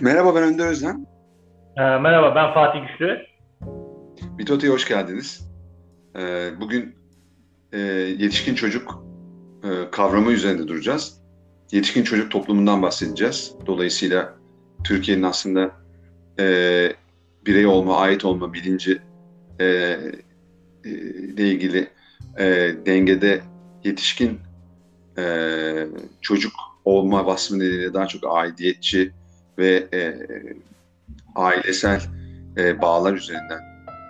Merhaba ben Önder Özden. Ee, merhaba ben Fatih Güçlü. Bitote'ye hoş geldiniz. Ee, bugün e, yetişkin çocuk e, kavramı üzerinde duracağız. Yetişkin çocuk toplumundan bahsedeceğiz. Dolayısıyla Türkiye'nin aslında e, birey olma, ait olma bilinci e, e, ile ilgili e, dengede yetişkin e, çocuk olma vasfı nedeniyle daha çok aidiyetçi ve e, ailesel e, bağlar üzerinden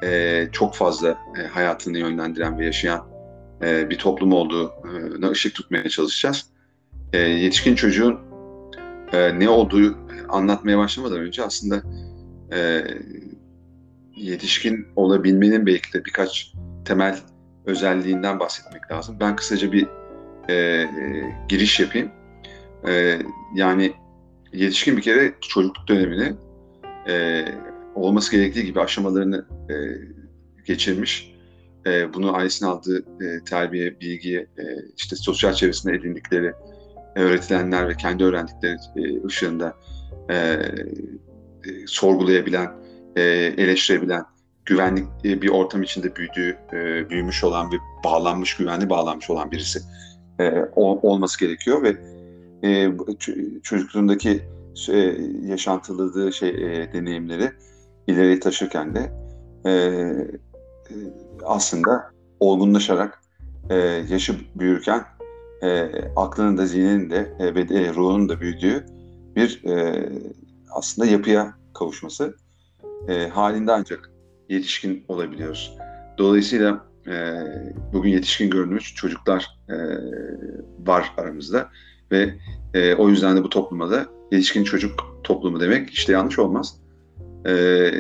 e, çok fazla e, hayatını yönlendiren ve yaşayan e, bir toplum olduğuna ışık tutmaya çalışacağız. E, yetişkin çocuğun e, ne olduğu anlatmaya başlamadan önce aslında e, yetişkin olabilmenin belki de birkaç temel özelliğinden bahsetmek lazım. Ben kısaca bir e, giriş yapayım. E, yani yetişkin bir kere çocukluk dönemini e, olması gerektiği gibi aşamalarını e, geçirmiş. E, bunu ailesinin aldığı e, terbiye, bilgi, e, işte sosyal çevresinde edindikleri e, öğretilenler ve kendi öğrendikleri e, ışığında e, e, sorgulayabilen, e, eleştirebilen, güvenlik e, bir ortam içinde büyüdüğü, e, büyümüş olan ve bağlanmış, güvenli bağlanmış olan birisi e, olması gerekiyor ve e, çocukluğundaki e, yaşantıladığı şey e, deneyimleri ileri taşırken de e, e, aslında olgunlaşarak e, yaşı büyürken e, aklının da zihninin de e, ve de, ruhunun da büyüdüğü bir e, aslında yapıya kavuşması e, halinde ancak yetişkin olabiliyoruz. Dolayısıyla e, bugün yetişkin görünmüş çocuklar e, var aramızda ve e, o yüzden de bu topluma da yetişkin çocuk toplumu demek işte yanlış olmaz. E,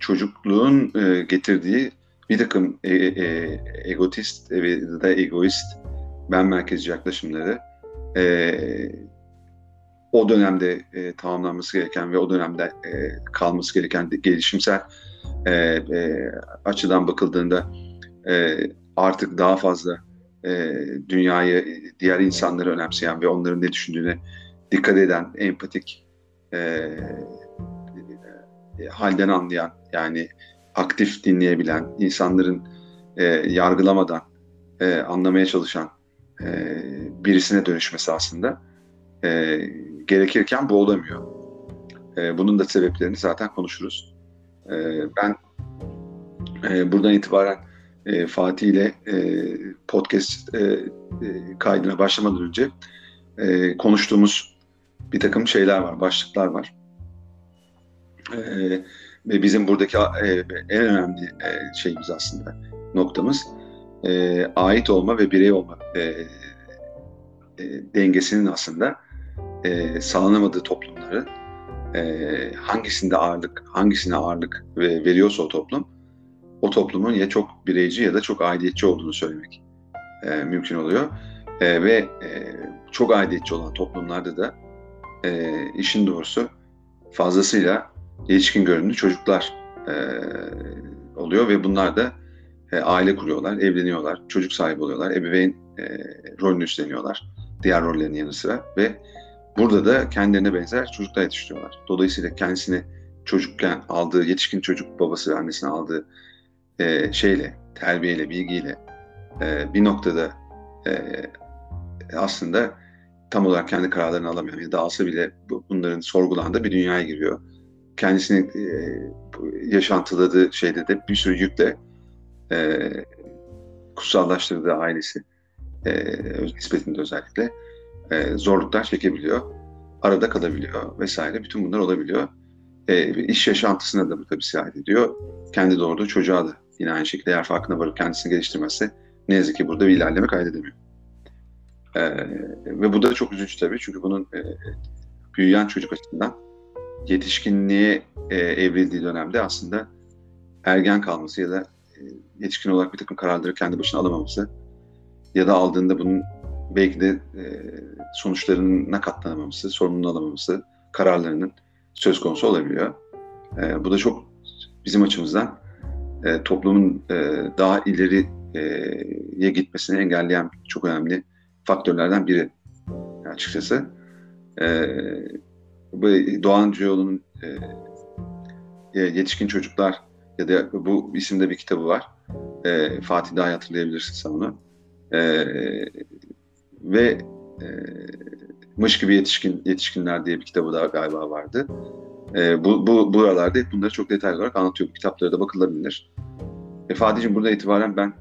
çocukluğun e, getirdiği bir takım e, e, egotist ve da egoist ben merkezci yaklaşımları e, o dönemde e, tamamlanması gereken ve o dönemde e, kalması gereken gelişimsel e, e, açıdan bakıldığında e, artık daha fazla e, dünyayı, diğer insanları önemseyen ve onların ne düşündüğüne dikkat eden, empatik, e, e, halden anlayan, yani aktif dinleyebilen, insanların e, yargılamadan e, anlamaya çalışan e, birisine dönüşmesi aslında e, gerekirken bu olamıyor. E, bunun da sebeplerini zaten konuşuruz. E, ben e, buradan itibaren e, Fatih ile e, podcast e, e, kaydına başlamadan önce e, konuştuğumuz bir takım şeyler var, başlıklar var. E, ve bizim buradaki e, en önemli e, şeyimiz aslında, noktamız e, ait olma ve birey olma e, e, dengesinin aslında e, sağlanamadığı toplumları e, hangisinde ağırlık, hangisine ağırlık veriyorsa o toplum, o toplumun ya çok bireyci ya da çok aidiyetçi olduğunu söylemek e, mümkün oluyor. E, ve e, çok aidiyetçi olan toplumlarda da e, işin doğrusu fazlasıyla yetişkin görünümlü çocuklar e, oluyor ve bunlar da e, aile kuruyorlar, evleniyorlar, çocuk sahibi oluyorlar, ebeveyn e, rolünü üstleniyorlar diğer rollerin yanı sıra ve burada da kendilerine benzer çocuklar yetiştiriyorlar. Dolayısıyla kendisini çocukken aldığı, yetişkin çocuk babası ve annesine aldığı e, şeyle, terbiyeyle, bilgiyle e, bir noktada e, aslında tam olarak kendi kararlarını alamayan ya da alsa bile bunların sorgulandığı bir dünyaya giriyor. Kendisini e, yaşantıladığı şeyde de bir sürü yükle e, kutsallaştırdığı ailesi e, nispetinde özellikle e, zorluklar çekebiliyor. Arada kalabiliyor vesaire. Bütün bunlar olabiliyor. E, iş yaşantısına da bu tabii sirayet ediyor. Kendi doğurduğu çocuğa da yine aynı şekilde eğer farkına varıp kendisini geliştirmezse ne yazık ki burada bir ilerleme kaydedemiyor. E, ve bu da çok üzücü tabii çünkü bunun e, büyüyen çocuk açısından yetişkinliğe e, evrildiği dönemde aslında ergen kalması ya da e, yetişkin olarak bir takım kararları kendi başına alamaması ya da aldığında bunun belki de e, sonuçlarına katlanamaması, sorumluluğunu alamaması kararlarının söz konusu olabiliyor. E, bu da çok bizim açımızdan e, toplumun e, daha ileriye gitmesini engelleyen çok önemli faktörlerden biri açıkçası. E, bu Doğan Cioğlu'nun e, yetişkin çocuklar ya da bu isimde bir kitabı var. E, Fatih daha hatırlayabilirsin sen onu. E, ve e, Mış gibi yetişkin yetişkinler diye bir kitabı daha galiba vardı. E, bu, bu buralarda hep bunları çok detaylı olarak anlatıyor. Bu kitaplara da bakılabilir. E, Fatih'cim burada itibaren ben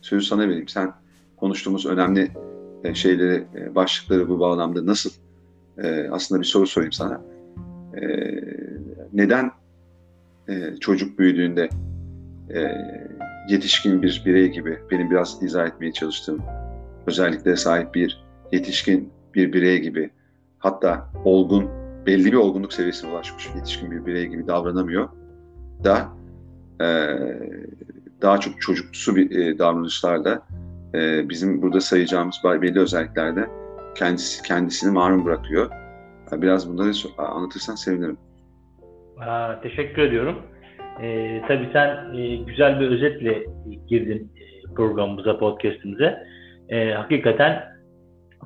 sözü sana vereyim. Sen konuştuğumuz önemli e, şeyleri, e, başlıkları bu bağlamda nasıl e, aslında bir soru sorayım sana. E, neden e, çocuk büyüdüğünde e, yetişkin bir birey gibi benim biraz izah etmeye çalıştığım özelliklere sahip bir yetişkin bir birey gibi hatta olgun belli bir olgunluk seviyesine ulaşmış yetişkin bir birey gibi davranamıyor da e, daha çok çocuksu bir e, davranışlarla e, bizim burada sayacağımız belli özelliklerde kendisi kendisini mahrum bırakıyor. Biraz bunları anlatırsan sevinirim. Aa, teşekkür ediyorum. Ee, tabii sen e, güzel bir özetle girdin e, programımıza, podcastimize. E, hakikaten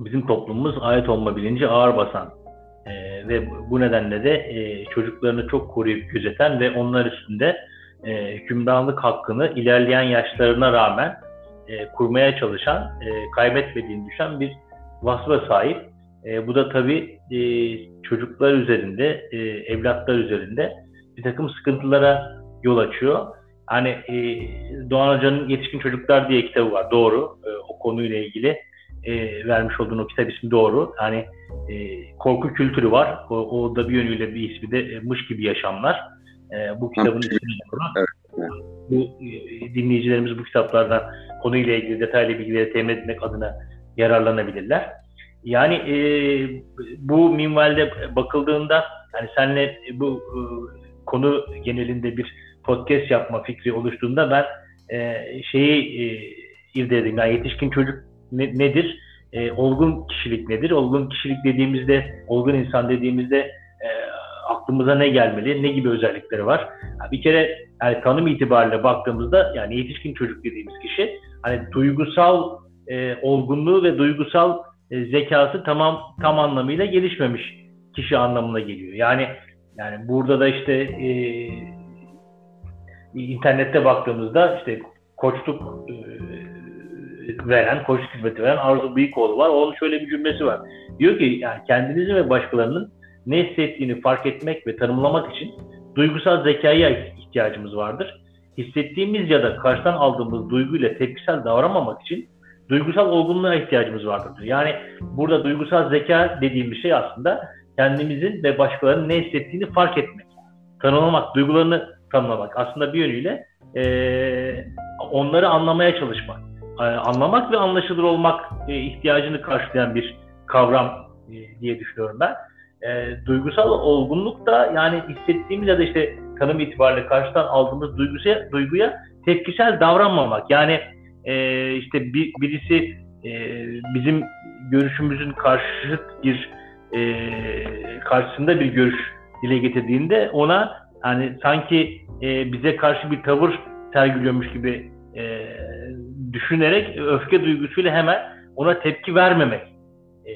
bizim toplumumuz ait olma bilinci ağır basan e, ve bu nedenle de e, çocuklarını çok koruyup gözeten ve onlar üstünde e, hükümranlık hakkını ilerleyen yaşlarına rağmen e, kurmaya çalışan, e, kaybetmediğini düşen bir vasfa sahip. E, bu da tabii e, çocuklar üzerinde, e, evlatlar üzerinde bir takım sıkıntılara yol açıyor. Hani e, Doğan Hoca'nın Yetişkin Çocuklar diye kitabı var. Doğru. E, o konuyla ilgili e, vermiş olduğun o kitap ismi doğru. Yani e, korku kültürü var. O, o da bir yönüyle bir ismi de e, Mış gibi yaşamlar. E, bu kitabın ismi doğru. Evet. Bu e, dinleyicilerimiz bu kitaplardan konuyla ilgili detaylı bilgileri temin etmek adına yararlanabilirler. Yani e, bu minvalde bakıldığında hani senle bu e, konu genelinde bir podcast yapma fikri oluştuğunda ben e, şeyi e, irdeledim. Yani yetişkin çocuk ne, nedir? E, olgun kişilik nedir? Olgun kişilik dediğimizde, olgun insan dediğimizde e, aklımıza ne gelmeli? Ne gibi özellikleri var? Bir kere yani tanım itibariyle baktığımızda yani yetişkin çocuk dediğimiz kişi hani duygusal e, olgunluğu ve duygusal e, zekası tamam tam anlamıyla gelişmemiş kişi anlamına geliyor. Yani yani burada da işte e, internette baktığımızda işte koçluk e, veren, koçluk hizmeti veren Arzu Büyükoğlu var. Onun şöyle bir cümlesi var. Diyor ki yani kendinizi ve başkalarının ne hissettiğini fark etmek ve tanımlamak için duygusal zekaya ihtiyacımız vardır. Hissettiğimiz ya da karşıdan aldığımız duyguyla tepkisel davranmamak için duygusal olgunluğa ihtiyacımız vardır. Yani burada duygusal zeka dediğimiz şey aslında kendimizin ve başkalarının ne hissettiğini fark etmek. Tanımlamak, duygularını tanımlamak. Aslında bir yönüyle e, onları anlamaya çalışmak. E, anlamak ve anlaşılır olmak e, ihtiyacını karşılayan bir kavram e, diye düşünüyorum ben. Duygusal olgunluk da yani hissettiğimiz ya da işte tanım itibariyle karşıdan aldığımız duyguya, duyguya tepkisel davranmamak. Yani işte bir, birisi bizim görüşümüzün karşıt bir karşısında bir görüş dile getirdiğinde ona hani sanki bize karşı bir tavır sergiliyormuş gibi düşünerek öfke duygusuyla hemen ona tepki vermemek e,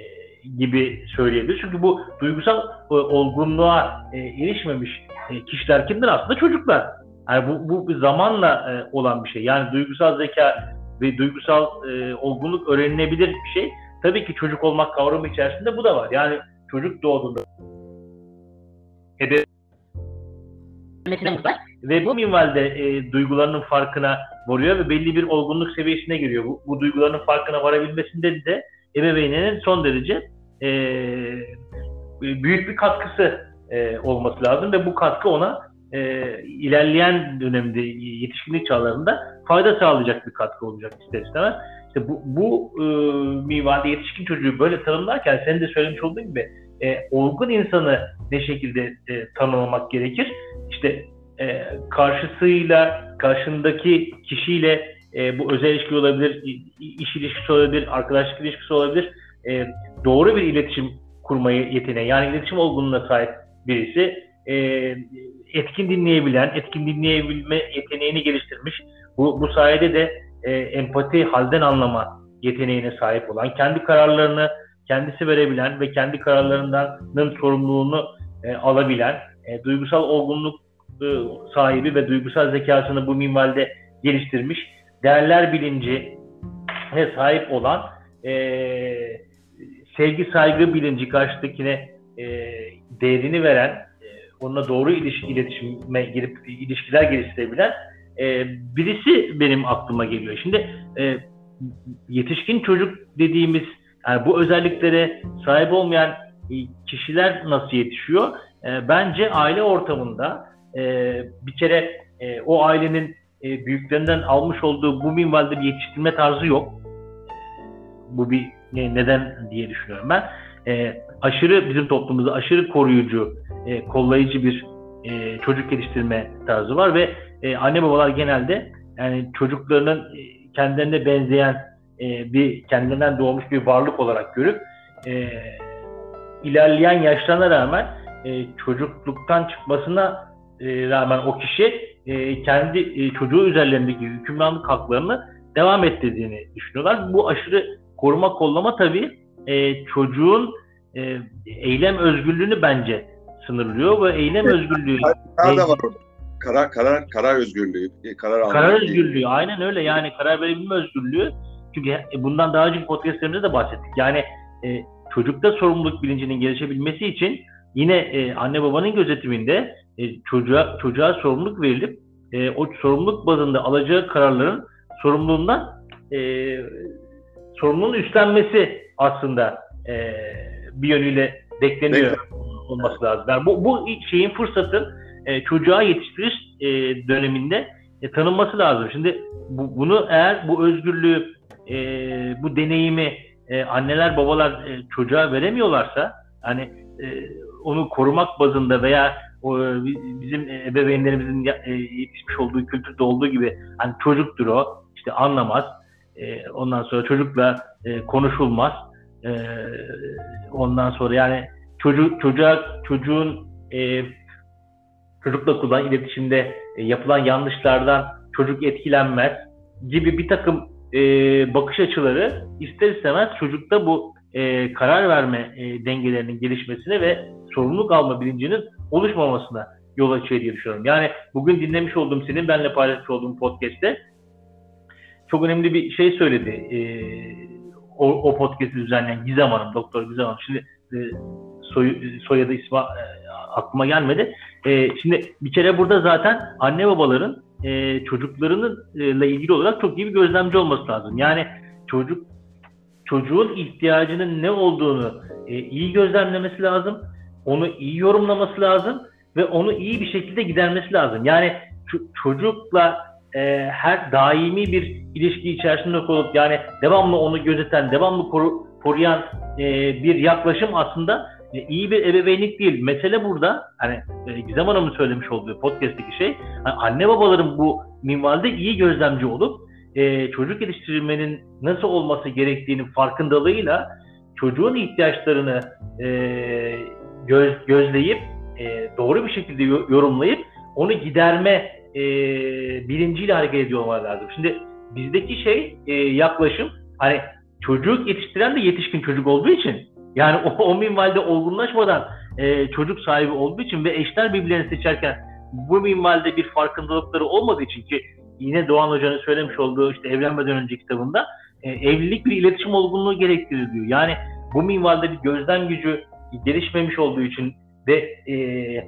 gibi söyleyebilir. Çünkü bu duygusal e, olgunluğa e, erişmemiş e, kişiler kimdir? Aslında çocuklar. Yani bu, bu bir zamanla e, olan bir şey. Yani duygusal zeka ve duygusal e, olgunluk öğrenilebilir bir şey. Tabii ki çocuk olmak kavramı içerisinde bu da var. Yani çocuk doğduğunda var. Ve bu minvalde e, duygularının farkına varıyor ve belli bir olgunluk seviyesine giriyor. Bu, bu duygularının farkına varabilmesinde de ebeveyninin son derece e, büyük bir katkısı e, olması lazım ve bu katkı ona e, ilerleyen dönemde yetişkinlik çağlarında fayda sağlayacak bir katkı olacak ister istemez. İşte bu, bu e, minvalde yetişkin çocuğu böyle tanımlarken senin de söylemiş olduğun gibi e, olgun insanı ne şekilde e, tanımlamak gerekir? İşte e, karşısıyla, karşındaki kişiyle e, bu özel ilişki olabilir, iş ilişkisi olabilir, arkadaşlık ilişkisi olabilir. E, doğru bir iletişim kurmayı yeteneği, yani iletişim olgunluğuna sahip birisi e, etkin dinleyebilen, etkin dinleyebilme yeteneğini geliştirmiş. Bu, bu sayede de e, empati, halden anlama yeteneğine sahip olan, kendi kararlarını kendisi verebilen ve kendi kararlarından sorumluluğunu e, alabilen, e, duygusal olgunluk sahibi ve duygusal zekasını bu minvalde geliştirmiş, değerler bilinci sahip olan, e, sevgi saygı bilinci karşıdakine e, değerini veren, e, onunla doğru iliş, iletişime girip ilişkiler geliştirebilen e, birisi benim aklıma geliyor. Şimdi e, yetişkin çocuk dediğimiz yani bu özelliklere sahip olmayan e, kişiler nasıl yetişiyor? E, bence aile ortamında e, bir kere e, o ailenin e, büyüklerinden almış olduğu bu minvalde bir yetiştirme tarzı yok. Bu bir ne, neden diye düşünüyorum ben. E, aşırı bizim toplumumuzda aşırı koruyucu, e, kollayıcı bir e, çocuk geliştirme tarzı var ve e, anne babalar genelde yani çocuklarının e, kendilerine benzeyen e, bir kendinden doğmuş bir varlık olarak görüp e, ilerleyen yaşlarına rağmen e, çocukluktan çıkmasına e, rağmen o kişi e, kendi e, çocuğu üzerlerindeki hükümranlık haklarını devam ettirdiğini düşünüyorlar. Bu aşırı koruma kollama tabii e, çocuğun e, eylem özgürlüğünü bence sınırlıyor ve eylem özgürlüğü karar da var orada. Karar karar karar özgürlüğü, karar alma. Karar özgürlüğü değil. aynen öyle. Yani karar verebilme özgürlüğü. Çünkü bundan daha önceki podcastlerimizde de bahsettik. Yani e, çocukta sorumluluk bilincinin gelişebilmesi için yine e, anne babanın gözetiminde e, çocuğa çocuğa sorumluluk verilip e, o sorumluluk bazında alacağı kararların sorumluluğundan e, sorumluluğun üstlenmesi aslında e, bir yönüyle bekleniyor Bekle. olması lazım. Yani bu, bu şeyin fırsatın e, çocuğa yetiştiriş e, döneminde e, tanınması lazım. Şimdi bu, bunu eğer bu özgürlüğü, e, bu deneyimi e, anneler babalar e, çocuğa veremiyorlarsa, hani e, onu korumak bazında veya o, bizim ebeveynlerimizin e, yetişmiş olduğu kültürde olduğu gibi hani çocuktur o, işte anlamaz, e, ondan sonra çocukla e, konuşulmaz, e, ondan sonra yani çocuk çocuğa çocuğun e, çocukla kurulan iletişimde e, yapılan yanlışlardan çocuk etkilenmez gibi bir takım e, bakış açıları ister istemez çocukta bu e, karar verme e, dengelerinin gelişmesine ve sorumluluk alma bilincinin oluşmamasına yol açıyor diye düşünüyorum. Yani bugün dinlemiş olduğum senin benimle paylaşmış olduğum podcast'te çok önemli bir şey söyledi. E, o, o podcast'i düzenleyen Gizem Hanım, Doktor Gizem Hanım. Şimdi e, soy, soyadı ismi e, aklıma gelmedi. E, şimdi bir kere burada zaten anne babaların e, çocuklarınınla ilgili olarak çok iyi bir gözlemci olması lazım. Yani çocuk çocuğun ihtiyacının ne olduğunu e, iyi gözlemlemesi lazım. Onu iyi yorumlaması lazım ve onu iyi bir şekilde gidermesi lazım. Yani çocukla e, her daimi bir ilişki içerisinde olup yani devamlı onu gözeten, devamlı koru, koruyan e, bir yaklaşım aslında e, iyi bir ebeveynlik değil. Mesele burada hani e, Gizem Hanım'ın söylemiş olduğu podcast'teki şey hani anne babaların bu minvalde iyi gözlemci olup e, çocuk yetiştirmenin nasıl olması gerektiğinin farkındalığıyla çocuğun ihtiyaçlarını e, göz, gözleyip e, doğru bir şekilde yorumlayıp onu giderme e, bilinciyle hareket ediyor olmaları lazım. Şimdi bizdeki şey e, yaklaşım hani çocuk yetiştiren de yetişkin çocuk olduğu için yani o, o minvalde olgunlaşmadan e, çocuk sahibi olduğu için ve eşler birbirlerini seçerken bu minvalde bir farkındalıkları olmadığı için ki yine Doğan Hoca'nın söylemiş olduğu işte evlenmeden önce kitabında e, evlilik bir iletişim olgunluğu gerektirir diyor. Yani bu minvalde bir gözlem gücü gelişmemiş olduğu için ve e, e,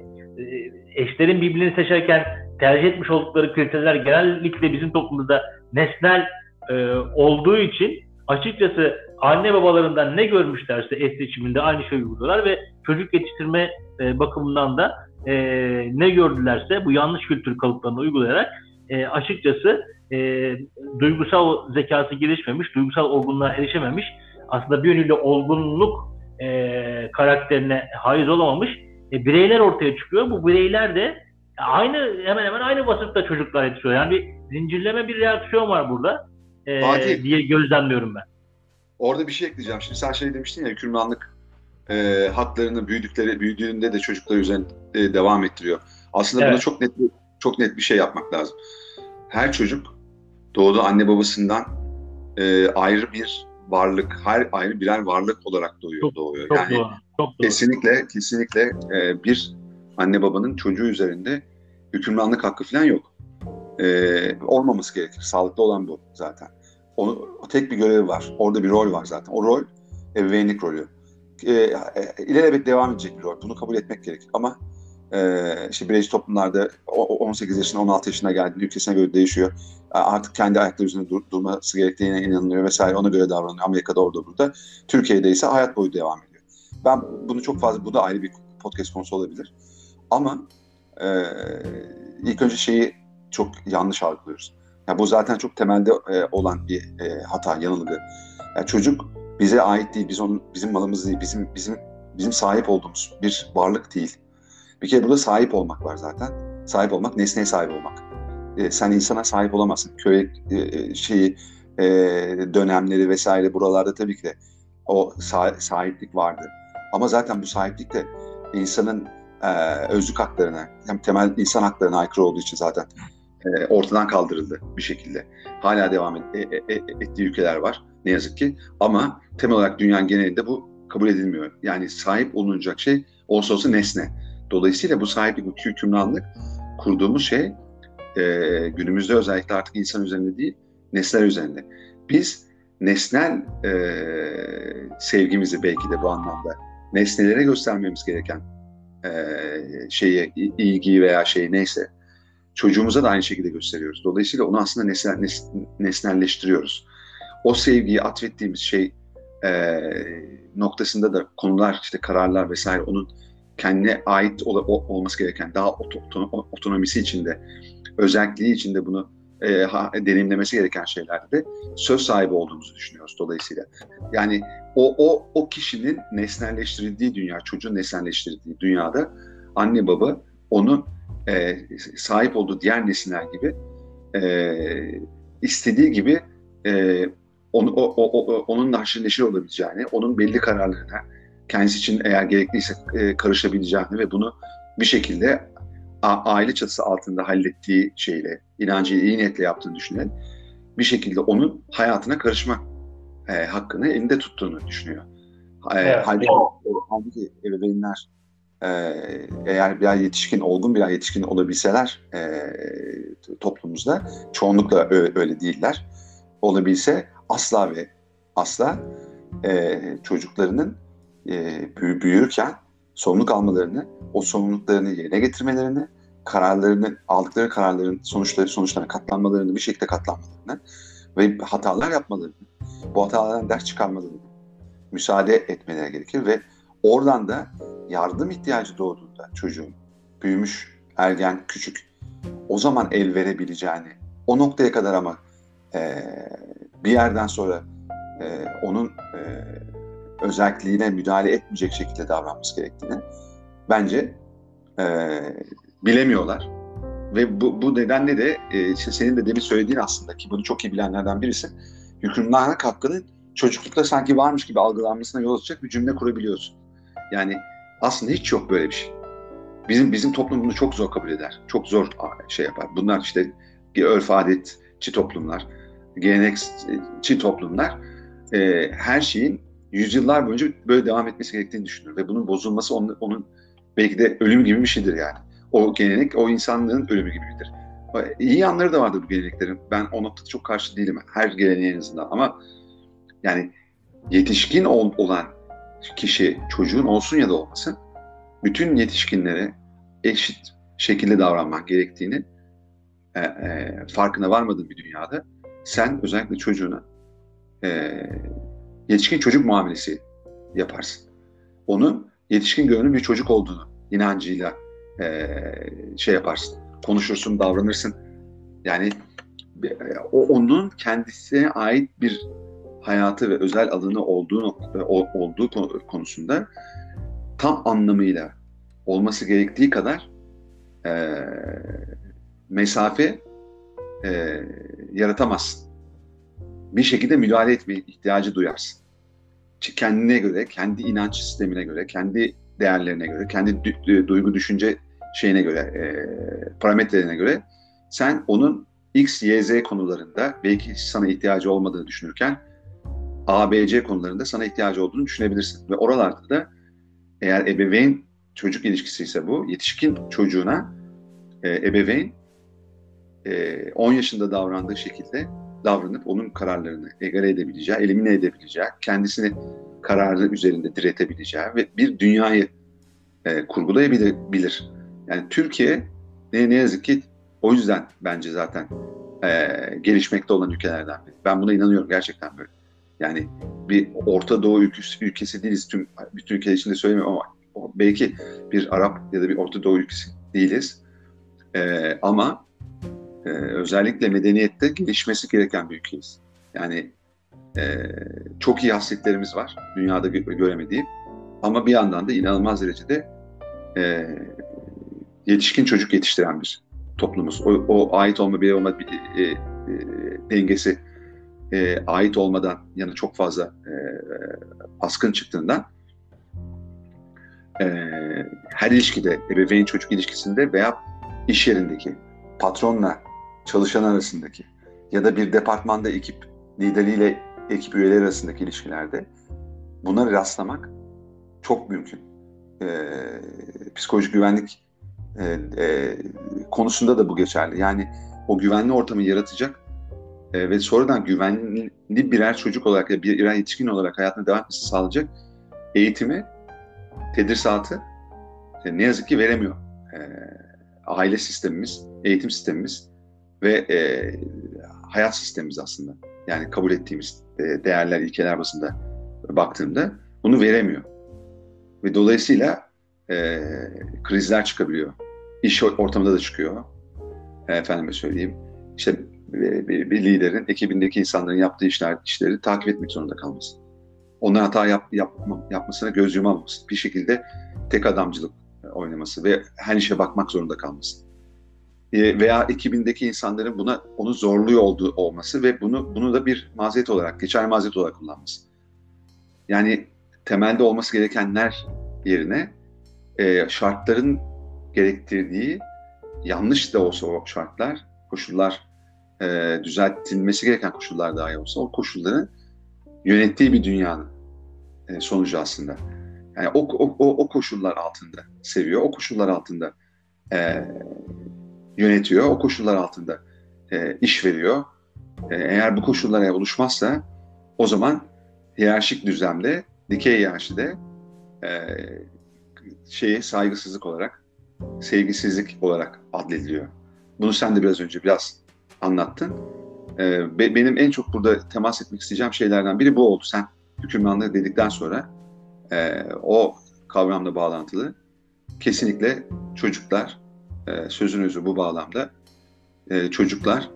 eşlerin birbirini seçerken tercih etmiş oldukları kriterler genellikle bizim toplumda nesnel e, olduğu için açıkçası anne babalarından ne görmüşlerse eş seçiminde aynı şeyi uyguluyorlar ve çocuk yetiştirme e, bakımından da e, ne gördülerse bu yanlış kültür kalıplarını uygulayarak e, açıkçası e, duygusal zekası gelişmemiş, duygusal olgunluğa erişememiş, aslında bir yönüyle olgunluk e, karakterine haiz olamamış e, bireyler ortaya çıkıyor. Bu bireyler de aynı hemen hemen aynı vasıfta çocuklar yetişiyor. Yani bir zincirleme bir reaksiyon var burada e, Fatih, diye gözlemliyorum ben. Orada bir şey ekleyeceğim. Şimdi sen şey demiştin ya hükümranlık e, haklarını büyüdükleri büyüdüğünde de çocuklar üzerine e, devam ettiriyor. Aslında evet. buna çok net çok net bir şey yapmak lazım. Her çocuk doğduğu anne babasından e, ayrı bir varlık, her ayrı birer varlık olarak doğuyor. Çok, doğuyor. Çok yani doğru, çok doğru. kesinlikle kesinlikle e, bir anne babanın çocuğu üzerinde hükümranlık hakkı falan yok. Ee, olmaması gerekir. Sağlıklı olan bu zaten. O, o tek bir görevi var. Orada bir rol var zaten. O rol ebeveynlik rolü. Ee, ilelebet devam edecek bir rol. Bunu kabul etmek gerekir. Ama e, işte bireyci toplumlarda 18 yaşına 16 yaşına geldiğinde ülkesine göre değişiyor. Artık kendi ayakları üzerinde dur, durması gerektiğine inanılıyor vesaire ona göre davranıyor. Amerika'da orada burada. Türkiye'de ise hayat boyu devam ediyor. Ben bunu çok fazla, bu da ayrı bir podcast konusu olabilir. Ama e, ilk önce şeyi çok yanlış algılıyoruz. Yani bu zaten çok temelde e, olan bir e, hata, yanılgı. Yani çocuk bize ait değil, biz onun bizim malımız değil, bizim bizim bizim sahip olduğumuz bir varlık değil. Bir kere burada sahip olmak var zaten. Sahip olmak, nesneye sahip olmak. E, sen insana sahip olamazsın. Köy e, e, şeyi e, dönemleri vesaire buralarda tabii ki de o sah- sahiplik vardı. Ama zaten bu sahiplik de insanın e, özlük haklarına, hem temel insan haklarına aykırı olduğu için zaten e, ortadan kaldırıldı bir şekilde. Hala devam et, e, e, e ettiği ülkeler var ne yazık ki. Ama temel olarak dünyanın genelinde bu kabul edilmiyor. Yani sahip olunacak şey olsa olsa nesne. Dolayısıyla bu sahiplik, bu hükümranlık kurduğumuz şey e, günümüzde özellikle artık insan üzerinde değil, nesneler üzerinde. Biz nesnel e, sevgimizi belki de bu anlamda nesnelere göstermemiz gereken e, şeye ilgiyi veya şey neyse çocuğumuza da aynı şekilde gösteriyoruz. Dolayısıyla onu aslında nesnel, nes, nesnelleştiriyoruz. O sevgiyi atfettiğimiz şey e, noktasında da konular, işte kararlar vesaire onun kendine ait ol, olması gereken daha otonomisi içinde, özelliği içinde bunu e, ha, deneyimlemesi gereken şeylerde de söz sahibi olduğumuzu düşünüyoruz dolayısıyla. Yani o, o, o kişinin nesnelleştirildiği dünya, çocuğun nesnelleştirildiği dünyada anne baba onu e, sahip olduğu diğer nesiller gibi e, istediği gibi e, onu, o, o, o, onun haşır neşir olabileceğini, onun belli kararlarına kendisi için eğer gerekliyse e, karışabileceğini ve bunu bir şekilde aile çatısı altında hallettiği şeyle, inancıyla, iyi niyetle yaptığını düşünen bir şekilde onun hayatına karışma e, hakkını elinde tuttuğunu düşünüyor. E, evet. Halbuki, halbuki ebeveynler e, eğer bir yetişkin, olgun bir yetişkin olabilseler e, toplumumuzda çoğunlukla öyle değiller. Olabilse asla ve asla e, çocuklarının e, büyürken sorumluluk almalarını, o sorumluluklarını yerine getirmelerini, kararlarını, aldıkları kararların sonuçları sonuçlarına katlanmalarını, bir şekilde katlanmalarını ve hatalar yapmalarını, bu hatalardan ders çıkarmalarını müsaade etmeleri gerekir ve oradan da yardım ihtiyacı doğduğunda çocuğun büyümüş, ergen, küçük o zaman el verebileceğini, o noktaya kadar ama e, bir yerden sonra e, onun e, özelliğine müdahale etmeyecek şekilde davranması gerektiğini bence e, bilemiyorlar. Ve bu, bu nedenle de e, işte senin de demin söylediğin aslında ki bunu çok iyi bilenlerden birisi hükümranlık hakkının çocuklukta sanki varmış gibi algılanmasına yol açacak bir cümle kurabiliyorsun. Yani aslında hiç yok böyle bir şey. Bizim bizim toplum bunu çok zor kabul eder. Çok zor şey yapar. Bunlar işte örf adetçi toplumlar, gelenekçi toplumlar e, her şeyin yüzyıllar boyunca böyle devam etmesi gerektiğini düşünür ve bunun bozulması onun, onun belki de ölüm gibi bir şeydir yani. O gelenek o insanlığın ölümü gibidir. İyi yanları da vardır bu geleneklerin. Ben o noktada çok karşı değilim. Her geleneğin azından ama yani yetişkin ol, olan kişi çocuğun olsun ya da olmasın bütün yetişkinlere eşit şekilde davranmak gerektiğini e, e, farkına varmadığın bir dünyada sen özellikle çocuğuna e, yetişkin çocuk muamelesi yaparsın. Onu yetişkin görünüm bir çocuk olduğunu inancıyla e, şey yaparsın. Konuşursun, davranırsın. Yani e, o onun kendisine ait bir hayatı ve özel alanı olduğu olduğu konusunda tam anlamıyla olması gerektiği kadar e, mesafe e, yaratamazsın. Bir şekilde müdahale etme ihtiyacı duyarsın. Kendine göre, kendi inanç sistemine göre, kendi değerlerine göre, kendi duygu düşünce şeyine göre, e, parametrelerine göre sen onun X, Y, Z konularında belki sana ihtiyacı olmadığını düşünürken A, B, C konularında sana ihtiyacı olduğunu düşünebilirsin. Ve oralarda da eğer ebeveyn çocuk ilişkisi ise bu. Yetişkin çocuğuna e, ebeveyn e, 10 yaşında davrandığı şekilde davranıp onun kararlarını egale edebileceği, elimine edebileceği, kendisini kararı üzerinde diretebileceği ve bir dünyayı e, kurgulayabilir. Yani Türkiye ne, ne yazık ki o yüzden bence zaten e, gelişmekte olan ülkelerden biri. Ben buna inanıyorum gerçekten böyle. Yani bir Orta Doğu ülkesi, ülkesi değiliz tüm bütün ülkeler için de söylemiyorum ama belki bir Arap ya da bir Orta Doğu ülkesi değiliz. E, ama e, özellikle medeniyette gelişmesi gereken bir ülkeyiz. Yani e, çok iyi hasletlerimiz var dünyada gö- göremediğim ama bir yandan da inanılmaz derecede e, yetişkin çocuk yetiştiren bir toplumuz. O, o ait olma bir olma e, e, dengesi e, ait olmadan yana çok fazla e, baskın çıktığından e, her ilişkide, ebeveyn çocuk ilişkisinde veya iş yerindeki patronla çalışan arasındaki ya da bir departmanda ekip lideriyle ekip üyeleri arasındaki ilişkilerde bunları rastlamak çok mümkün. E, psikolojik güvenlik e, e, konusunda da bu geçerli. Yani o güvenli ortamı yaratacak e, ve sonradan güvenli birer çocuk olarak ya birer yetişkin olarak hayatına devam etmesi sağlayacak eğitimi, tedrisatı e, ne yazık ki veremiyor. E, aile sistemimiz, eğitim sistemimiz ve e, hayat sistemimiz aslında. Yani kabul ettiğimiz e, değerler, ilkeler basında baktığımda bunu veremiyor. Ve dolayısıyla e, krizler çıkabiliyor. İş ortamında da çıkıyor. E, efendime söyleyeyim. İşte bir, bir liderin ekibindeki insanların yaptığı işler, işleri takip etmek zorunda kalması. Onlar hata yap, yapma, yapmasına göz yumamaması. Bir şekilde tek adamcılık oynaması ve her işe bakmak zorunda kalması. E, veya ekibindeki insanların buna onu zorluyor olduğu olması ve bunu bunu da bir mazeret olarak, geçer mazeret olarak kullanması. Yani temelde olması gerekenler yerine e, şartların gerektirdiği yanlış da olsa o şartlar, koşullar e, düzeltilmesi gereken koşullar dahi olsa o koşulların yönettiği bir dünyanın e, sonucu aslında. Yani o, o, o, o koşullar altında seviyor, o koşullar altında e, yönetiyor, o koşullar altında e, iş veriyor. E, eğer bu koşullara oluşmazsa o zaman hiyerarşik düzlemde, dikey hiyerarşide e, şeyi saygısızlık olarak, sevgisizlik olarak adlediliyor. Bunu sen de biraz önce biraz anlattın. Ee, be, benim en çok burada temas etmek isteyeceğim şeylerden biri bu oldu. Sen hükümranlığı dedikten sonra e, o kavramla bağlantılı kesinlikle çocuklar, e, sözün özü bu bağlamda e, çocuklar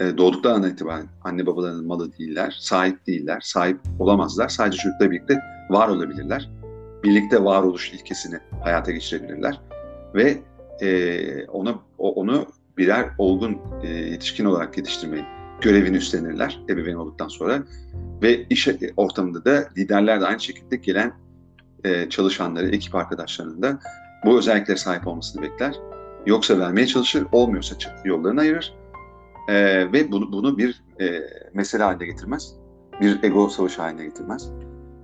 e, doğdukları andan itibaren anne babalarının malı değiller, sahip değiller, sahip olamazlar. Sadece çocukla birlikte var olabilirler. Birlikte varoluş ilkesini hayata geçirebilirler. Ve ona, onu birer olgun yetişkin olarak yetiştirmeyi görevini üstlenirler ebeveyn olduktan sonra. Ve iş ortamında da liderler de aynı şekilde gelen çalışanları, ekip arkadaşlarının da bu özelliklere sahip olmasını bekler. Yoksa vermeye çalışır, olmuyorsa yollarını ayırır. E, ve bunu, bunu bir e, mesele haline getirmez. Bir ego savaşı haline getirmez.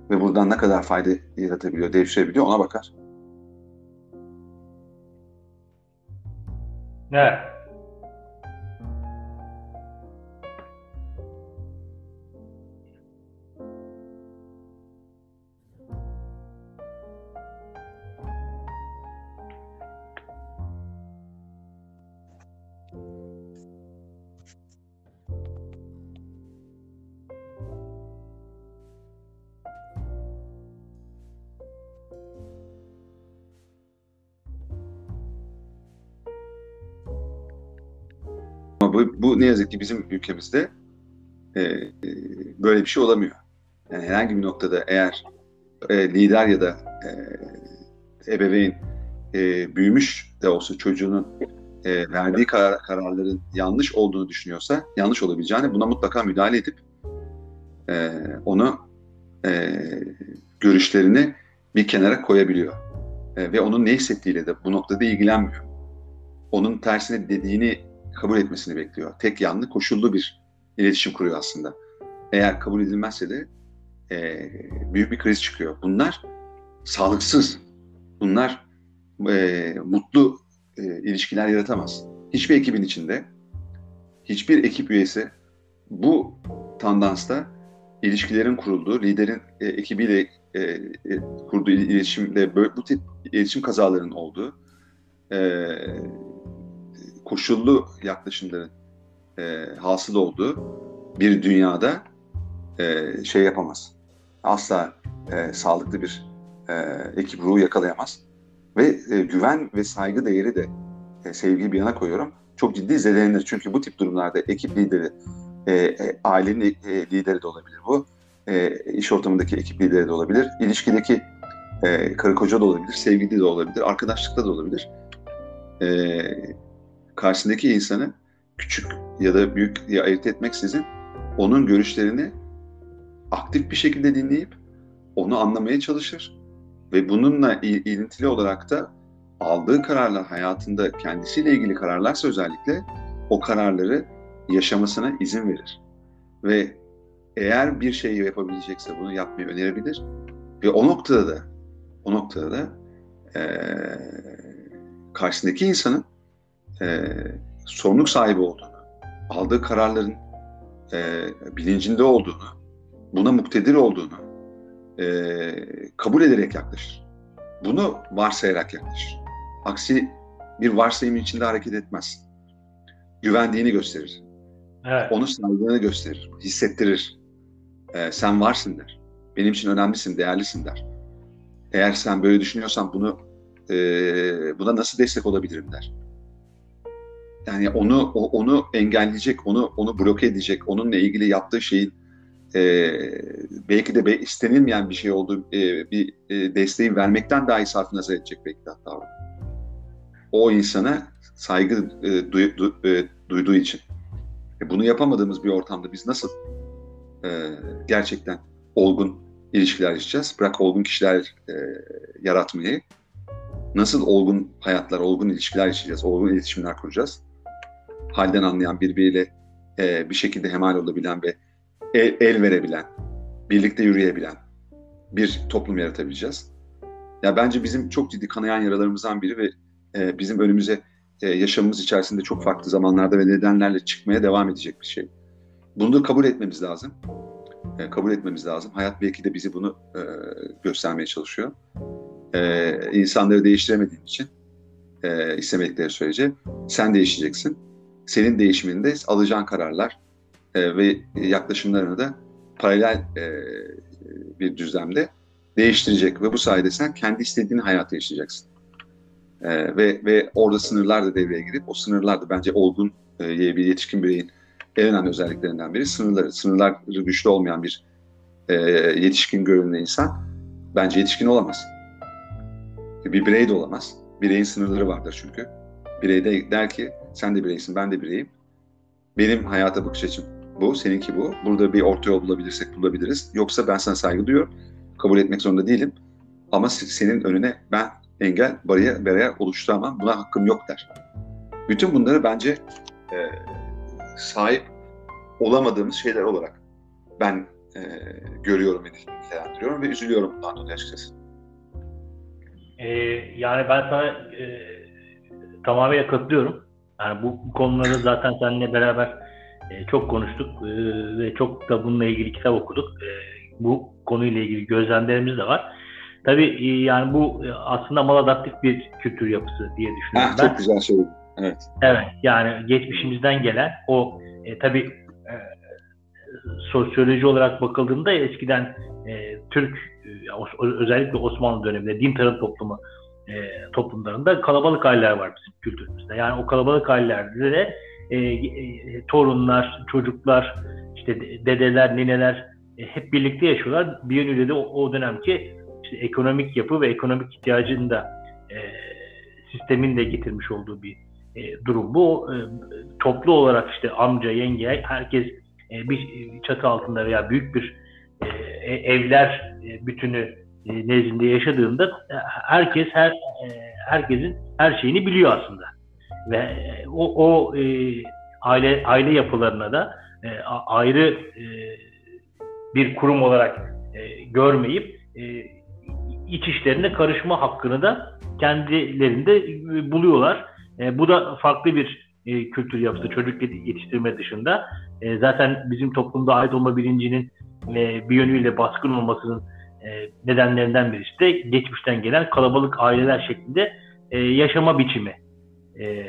Ve buradan ne kadar fayda yaratabiliyor, devşirebiliyor ona bakar. Evet. Ama bu, bu ne yazık ki bizim ülkemizde e, e, böyle bir şey olamıyor. Yani herhangi bir noktada eğer e, lider ya da e, ebeveyn e, büyümüş de olsa çocuğunun e, verdiği karar, kararların yanlış olduğunu düşünüyorsa, yanlış olabileceğini buna mutlaka müdahale edip e, onu e, görüşlerini bir kenara koyabiliyor. E, ve onun ne hissettiğiyle de bu noktada ilgilenmiyor. Onun tersine dediğini kabul etmesini bekliyor. Tek yanlı koşullu bir iletişim kuruyor aslında. Eğer kabul edilmezse de e, büyük bir kriz çıkıyor. Bunlar sağlıksız. Bunlar e, mutlu e, ilişkiler yaratamaz. Hiçbir ekibin içinde hiçbir ekip üyesi bu tandansta ilişkilerin kurulduğu, liderin e, ekibiyle e, e, kurduğu iletişimde böyle, bu tip iletişim kazalarının olduğu, e, koşullu yaklaşımların e, hasıl olduğu bir dünyada e, şey yapamaz. Asla e, sağlıklı bir e, ekip ruhu yakalayamaz. Ve e, güven ve saygı değeri de e, sevgiyi bir yana koyuyorum. Çok ciddi zedelenir. Çünkü bu tip durumlarda ekip lideri, e, e, ailenin e, lideri de olabilir bu. E, iş ortamındaki ekip lideri de olabilir. İlişkideki e, karı koca da olabilir, sevgili de olabilir, arkadaşlıkta da olabilir. E, karşısındaki insanı küçük ya da büyük diye ayırt etmeksizin onun görüşlerini aktif bir şekilde dinleyip onu anlamaya çalışır ve bununla ilintili olarak da aldığı kararlar hayatında kendisiyle ilgili kararlarsa özellikle o kararları yaşamasına izin verir. Ve eğer bir şey yapabilecekse bunu yapmayı önerebilir. Ve o noktada da o noktada da e, karşısındaki insanın e, sorumluluk sahibi olduğunu, aldığı kararların e, bilincinde olduğunu, buna muktedir olduğunu e, kabul ederek yaklaşır. Bunu varsayarak yaklaşır. Aksi bir varsayım içinde hareket etmez. Güvendiğini gösterir. Evet. Onu saydığını gösterir, hissettirir. E, sen varsın der. Benim için önemlisin, değerlisin der. Eğer sen böyle düşünüyorsan bunu e, buna nasıl destek olabilirim der yani onu onu engelleyecek, onu onu bloke edecek, onunla ilgili yaptığı şeyin e, belki de istenilmeyen bir şey olduğu e, bir e, desteği vermekten dahi sarf nazar edecek belki de hatta. O insana saygı e, duy, du, e, duyduğu için. E, bunu yapamadığımız bir ortamda biz nasıl e, gerçekten olgun ilişkiler yaşayacağız? Bırak olgun kişiler e, yaratmayı. Nasıl olgun hayatlar, olgun ilişkiler yaşayacağız, olgun iletişimler kuracağız? Halden anlayan, birbiriyle e, bir şekilde hemal olabilen ve el, el verebilen, birlikte yürüyebilen bir toplum yaratabileceğiz. Ya bence bizim çok ciddi kanayan yaralarımızdan biri ve e, bizim önümüze e, yaşamımız içerisinde çok farklı zamanlarda ve nedenlerle çıkmaya devam edecek bir şey. Bunu da kabul etmemiz lazım. E, kabul etmemiz lazım. Hayat belki de bizi bunu e, göstermeye çalışıyor. E, insanları değiştiremediğin için e, istemedikleri sürece sen değişeceksin senin değişiminde alacağın kararlar e, ve yaklaşımlarını da paralel e, bir düzlemde değiştirecek ve bu sayede sen kendi istediğin hayatı yaşayacaksın. E, ve ve orada sınırlar da devreye girip o sınırlar da bence olgun e, bir yetişkin bireyin en önemli özelliklerinden biri sınırları. Sınırları güçlü olmayan bir e, yetişkin görünümlü insan bence yetişkin olamaz. Bir birey de olamaz. Bireyin sınırları vardır çünkü. Birey de der ki sen de bireysin, ben de bireyim. Benim hayata bakış açım bu, seninki bu. Burada bir orta yol bulabilirsek bulabiliriz. Yoksa ben sana saygı duyuyorum. Kabul etmek zorunda değilim. Ama senin önüne ben engel, bariyer, bariyer oluşturamam. Buna hakkım yok der. Bütün bunları bence e, sahip olamadığımız şeyler olarak ben e, görüyorum ve nitelendiriyorum ve üzülüyorum bundan dolayı açıkçası. Ee, yani ben sana e, tamamıyla katılıyorum. Yani bu, konuları zaten seninle beraber e, çok konuştuk e, ve çok da bununla ilgili kitap okuduk. E, bu konuyla ilgili gözlemlerimiz de var. Tabii e, yani bu e, aslında maladaptif bir kültür yapısı diye düşünüyorum ben. Çok güzel söyledin. Evet. Evet yani geçmişimizden gelen o e, tabii e, sosyoloji olarak bakıldığında eskiden e, Türk özellikle Osmanlı döneminde din tarım toplumu e, toplumlarında kalabalık aileler var bizim kültürümüzde. Yani o kalabalık ailelerde de e, e, torunlar, çocuklar, işte dedeler, nineler e, hep birlikte yaşıyorlar. Bir yönüyle de o, o dönemki işte ekonomik yapı ve ekonomik ihtiyacını da e, sistemin de getirmiş olduğu bir e, durum. Bu e, toplu olarak işte amca, yenge, herkes e, bir çatı altında veya büyük bir e, evler e, bütünü e, nezdinde yaşadığında e, herkes her e, herkesin her şeyini biliyor aslında ve o, o aile aile yapılarına da ayrı bir kurum olarak görmeyip iç işlerine karışma hakkını da kendilerinde buluyorlar. E, bu da farklı bir e, kültür yapısı çocuk yetiştirme dışında. E, zaten bizim toplumda ait olma bilincinin e, bir yönüyle baskın olmasının e, nedenlerinden birisi de geçmişten gelen kalabalık aileler şeklinde e, yaşama biçimi. E,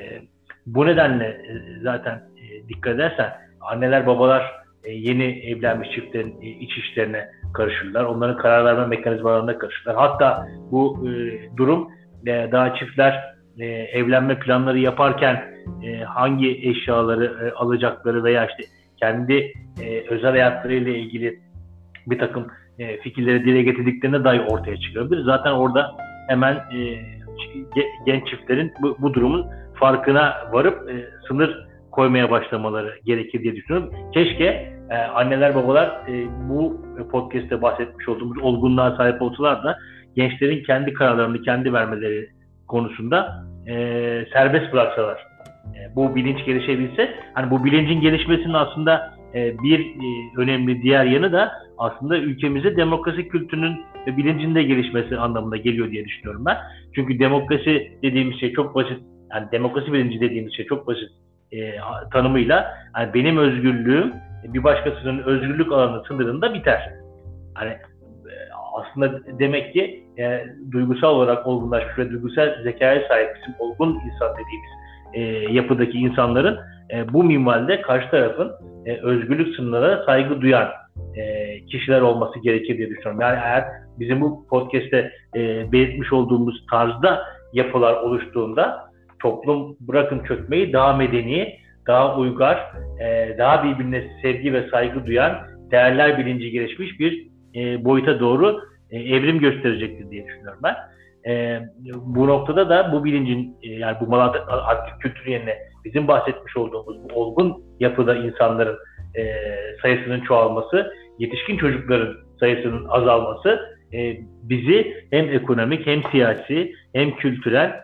bu nedenle e, zaten e, dikkat edersen anneler babalar e, yeni evlenmiş çiftlerin e, iç işlerine karışırlar. Onların karar verme mekanizmalarına karışırlar. Hatta bu e, durum e, daha çiftler e, evlenme planları yaparken e, hangi eşyaları e, alacakları veya işte kendi e, özel hayatlarıyla ilgili bir takım e, fikirleri dile getirdiklerine dair ortaya çıkabilir. Zaten orada hemen e, genç çiftlerin bu, bu durumun farkına varıp e, sınır koymaya başlamaları gerekir diye düşünüyorum. Keşke e, anneler babalar e, bu podcast'te bahsetmiş olduğumuz olgunluğa sahip olsalar da gençlerin kendi kararlarını kendi vermeleri konusunda e, serbest bıraksalar. E, bu bilinç gelişebilse, hani bu bilincin gelişmesinin aslında e, bir e, önemli diğer yanı da aslında ülkemize demokrasi kültürünün ve bilincin de gelişmesi anlamında geliyor diye düşünüyorum ben. Çünkü demokrasi dediğimiz şey çok basit, yani demokrasi bilinci dediğimiz şey çok basit e, tanımıyla yani benim özgürlüğüm bir başkasının özgürlük alanı sınırında biter. Hani e, aslında demek ki e, duygusal olarak olgunlaşmış ve duygusal zekaya sahip bizim olgun insan dediğimiz e, yapıdaki insanların e, bu minvalde karşı tarafın e, özgürlük sınırlara saygı duyan e, kişiler olması gerekir diye düşünüyorum. Yani eğer bizim bu podcast'te e, belirtmiş olduğumuz tarzda yapılar oluştuğunda toplum bırakın çökmeyi daha medeni, daha uygar, e, daha birbirine sevgi ve saygı duyan, değerler bilinci gelişmiş bir e, boyuta doğru e, evrim gösterecektir diye düşünüyorum ben. E, bu noktada da bu bilincin e, yani bu Malatya aktif kültür yerine bizim bahsetmiş olduğumuz bu olgun yapıda insanların e, sayısının çoğalması, yetişkin çocukların sayısının azalması e, bizi hem ekonomik hem siyasi hem kültürel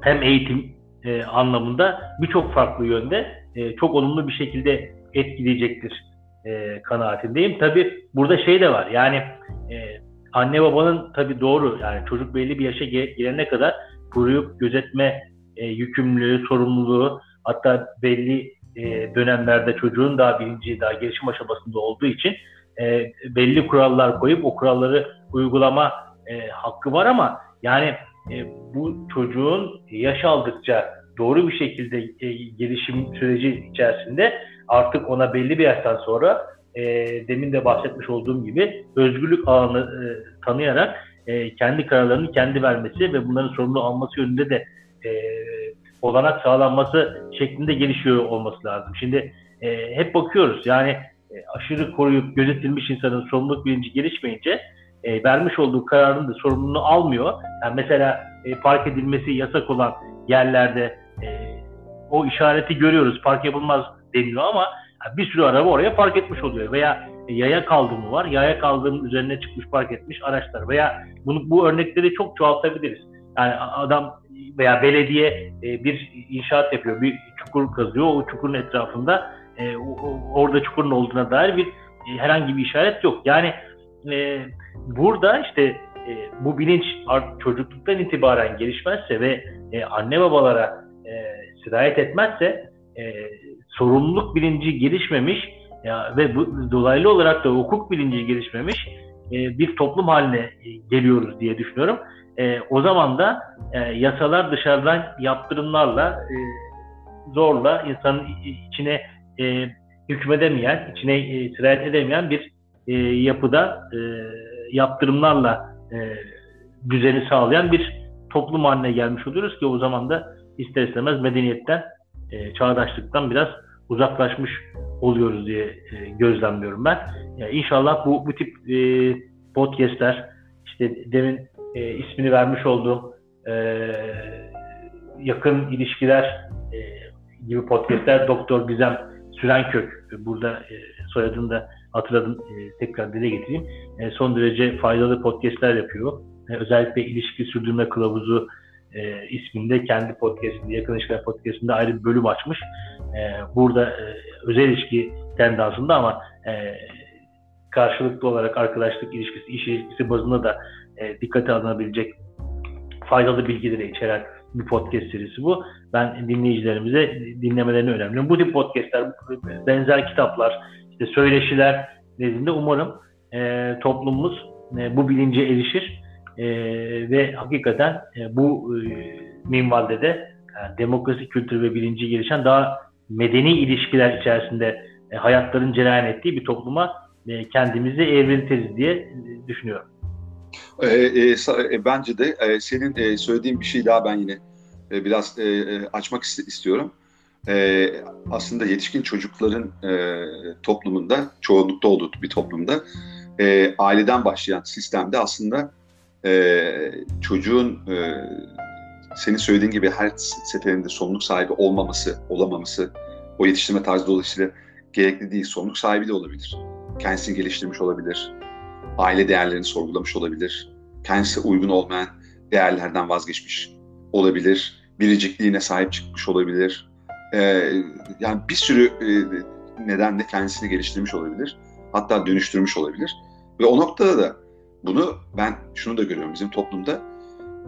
hem eğitim e, anlamında birçok farklı yönde e, çok olumlu bir şekilde etkileyecektir e, kanaatindeyim. Tabi burada şey de var yani e, anne babanın tabi doğru yani çocuk belli bir yaşa gelene kadar koruyup gözetme e, yükümlülüğü, sorumluluğu hatta belli e, dönemlerde çocuğun daha bilinci, daha gelişim aşamasında olduğu için e, belli kurallar koyup o kuralları uygulama e, hakkı var ama yani e, bu çocuğun yaş aldıkça doğru bir şekilde e, gelişim süreci içerisinde artık ona belli bir yaştan sonra e, demin de bahsetmiş olduğum gibi özgürlük alanı e, tanıyarak e, kendi kararlarını kendi vermesi ve bunların sorumlu alması yönünde de e, olanak sağlanması şeklinde gelişiyor olması lazım. Şimdi e, hep bakıyoruz yani e, aşırı koruyup gözetilmiş insanın sorumluluk bilinci gelişmeyince e, vermiş olduğu kararın da sorumluluğunu almıyor. Yani mesela e, park edilmesi yasak olan yerlerde e, o işareti görüyoruz park yapılmaz deniyor ama bir sürü araba oraya park etmiş oluyor veya yaya kaldırımı var. Yaya kaldırımın üzerine çıkmış park etmiş araçlar veya bunu bu örnekleri çok çoğaltabiliriz. Yani adam veya belediye e, bir inşaat yapıyor, bir çukur kazıyor. O çukurun etrafında e, orada çukurun olduğuna dair bir e, herhangi bir işaret yok. Yani burada işte bu bilinç çocukluktan itibaren gelişmezse ve anne babalara sirayet etmezse sorumluluk bilinci gelişmemiş ve dolaylı olarak da hukuk bilinci gelişmemiş bir toplum haline geliyoruz diye düşünüyorum. E, o zaman da e, yasalar dışarıdan yaptırımlarla e, zorla insanın içine e, hükmedemeyen, içine e, sirayet edemeyen bir e, yapıda e, yaptırımlarla e, düzeni sağlayan bir toplum haline gelmiş oluyoruz ki o zaman da ister istemez medeniyetten, e, çağdaşlıktan biraz uzaklaşmış oluyoruz diye e, gözlemliyorum ben. Yani inşallah bu bu tip e, podcastler işte demin e, ismini vermiş olduğum e, yakın ilişkiler e, gibi podcastler Doktor Gizem Sürenkök burada e, soyadını da hatırladım e, tekrar dile getireyim. E, son derece faydalı podcastler yapıyor. E, özellikle ilişki sürdürme kılavuzu e, isminde kendi podcastinde, yakın ilişkiler podcastinde ayrı bir bölüm açmış. E, burada e, özel ilişki tendansında ama e, karşılıklı olarak arkadaşlık ilişkisi, iş ilişkisi bazında da e, dikkate alınabilecek faydalı bilgileri içeren bir podcast serisi bu. Ben dinleyicilerimize dinlemelerini önemli. Bu tip podcastler, benzer kitaplar, işte söyleşiler nezdinde umarım e, toplumumuz e, bu bilince erişir e, ve hakikaten e, bu e, minvalde de yani demokrasi kültürü ve bilinci gelişen daha medeni ilişkiler içerisinde e, hayatların cereyan ettiği bir topluma e, kendimizi evriliriz diye e, düşünüyorum. E, e, e, bence de e, senin e, söylediğin bir şey daha ben yine e, biraz e, e açmak istiyorum. E, aslında yetişkin çocukların e, toplumunda, çoğunlukta olduğu bir toplumda e, aileden başlayan sistemde aslında e, çocuğun e, senin söylediğin gibi her seferinde sorumluluk sahibi olmaması, olamaması, o yetiştirme tarzı dolayısıyla gerekli değil. Sorumluluk sahibi de olabilir. Kendisini geliştirmiş olabilir. Aile değerlerini sorgulamış olabilir. Kendisi uygun olmayan değerlerden vazgeçmiş olabilir. Biricikliğine sahip çıkmış olabilir. Ee, yani bir sürü e, nedenle kendisini geliştirmiş olabilir. Hatta dönüştürmüş olabilir. Ve o noktada da bunu ben şunu da görüyorum bizim toplumda.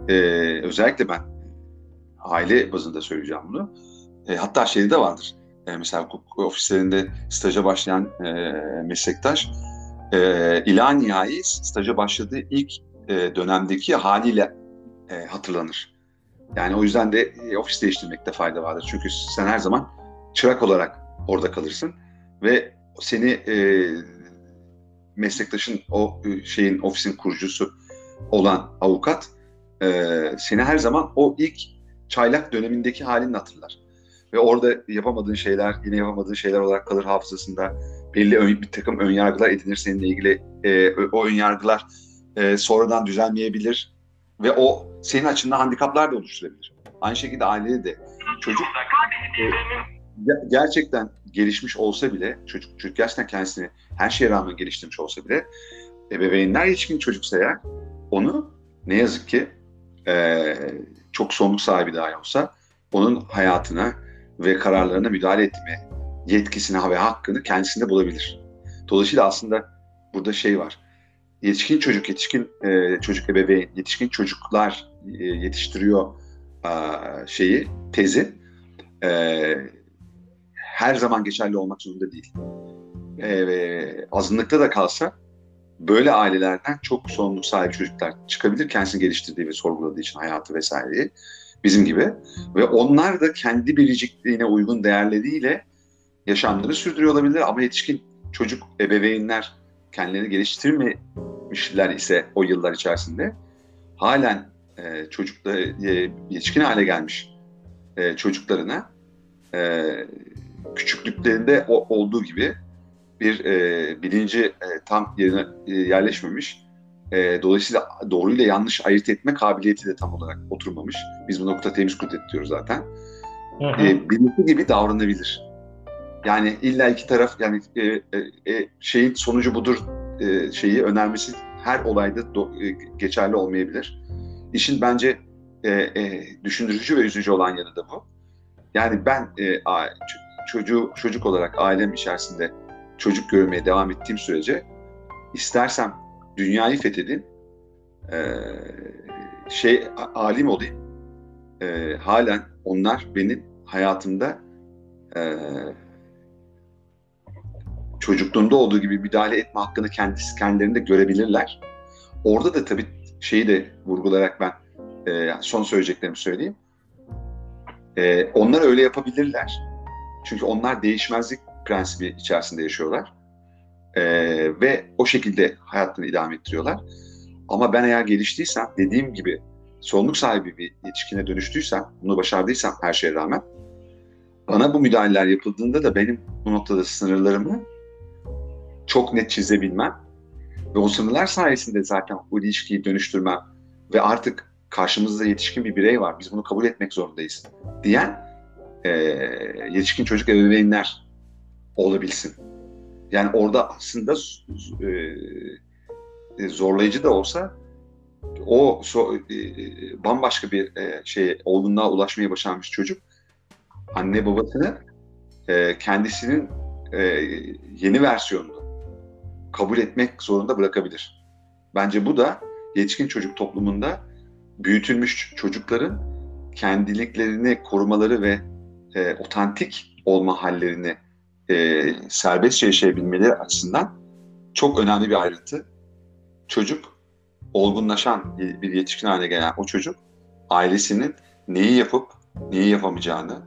E, özellikle ben aile bazında söyleyeceğim bunu. E, hatta şeyde de vardır. E, mesela hukuk ofislerinde staja başlayan e, meslektaş e, ila nihai staja başladığı ilk e, dönemdeki haliyle e, hatırlanır. Yani o yüzden de e, ofis değiştirmekte fayda vardır. Çünkü sen her zaman çırak olarak orada kalırsın ve seni e, meslektaşın o e, şeyin ofisin kurucusu olan avukat e, seni her zaman o ilk çaylak dönemindeki halini hatırlar. Ve orada yapamadığın şeyler, yine yapamadığın şeyler olarak kalır hafızasında. Belli ön, bir takım ön yargılar edinir seninle ilgili. E, o ön yargılar e, sonradan düzelmeyebilir. Ve o senin açından handikaplar da oluşturabilir. Aynı şekilde ailede de çocuk e, gerçekten gelişmiş olsa bile, çocuk, çocuk gerçekten kendisini her şeye rağmen geliştirmiş olsa bile ebeveynler yetişkin çocuksa eğer onu ne yazık ki e, çok sorumluluk sahibi dahi olsa onun hayatına ve kararlarına müdahale etme yetkisini ve hakkını kendisinde bulabilir. Dolayısıyla aslında burada şey var. Yetişkin çocuk, yetişkin e, çocuk ebeveyn, yetişkin çocuklar e, yetiştiriyor e, şeyi, tezi e, her zaman geçerli olmak zorunda değil. E, azınlıkta da kalsa böyle ailelerden çok sorumluluk sahibi çocuklar çıkabilir kendisini geliştirdiği ve sorguladığı için hayatı vesaireyi bizim gibi ve onlar da kendi biricikliğine uygun değerleriyle yaşamları sürdürüyor olabilir ama yetişkin çocuk ebeveynler kendilerini geliştirmemişler ise o yıllar içerisinde halen e, çocuklar e, yetişkin hale gelmiş e, çocuklarına e, küçüklüklerinde o, olduğu gibi bir e, bilinci e, tam yerine e, yerleşmemiş. E, dolayısıyla doğruyla yanlış ayırt etme kabiliyeti de tam olarak oturmamış. Biz bu nokta temiz kudret diyoruz zaten. Hı hı. E, bilinçli gibi davranabilir. Yani illa iki taraf yani e, e, e, şeyin sonucu budur e, şeyi önermesi her olayda do, e, geçerli olmayabilir. İşin bence e, e, düşündürücü ve üzücü olan yanı da bu. Yani ben e, a, çocuğu çocuk olarak ailem içerisinde çocuk görmeye devam ettiğim sürece istersem dünyayı fethedeyim, e, şey alim olayım, e, halen onlar benim hayatımda e, çocukluğumda olduğu gibi müdahale etme hakkını kendisi kendilerinde görebilirler. Orada da tabii şeyi de vurgulayarak ben e, son söyleyeceklerimi söyleyeyim. E, onlar öyle yapabilirler. Çünkü onlar değişmezlik prensibi içerisinde yaşıyorlar. E, ve o şekilde hayatını idame ettiriyorlar. Ama ben eğer geliştiysem, dediğim gibi sorumluluk sahibi bir yetişkine dönüştüysem, bunu başardıysam her şeye rağmen, bana bu müdahaleler yapıldığında da benim bu noktada sınırlarımı çok net çizebilmem ve o sınırlar sayesinde zaten bu ilişkiyi dönüştürmem ve artık karşımızda yetişkin bir birey var, biz bunu kabul etmek zorundayız diyen e, yetişkin çocuk ebeveynler olabilsin. Yani orada aslında e, e, zorlayıcı da olsa o so, e, bambaşka bir e, şey olgunluğa ulaşmayı başarmış çocuk anne babasını e, kendisinin e, yeni versiyonunu kabul etmek zorunda bırakabilir. Bence bu da yetişkin çocuk toplumunda büyütülmüş çocukların kendiliklerini korumaları ve e, otantik olma hallerini e, serbestçe yaşayabilmeleri açısından çok önemli bir ayrıntı. Çocuk olgunlaşan bir yetişkin haline gelen o çocuk ailesinin neyi yapıp neyi yapamayacağını,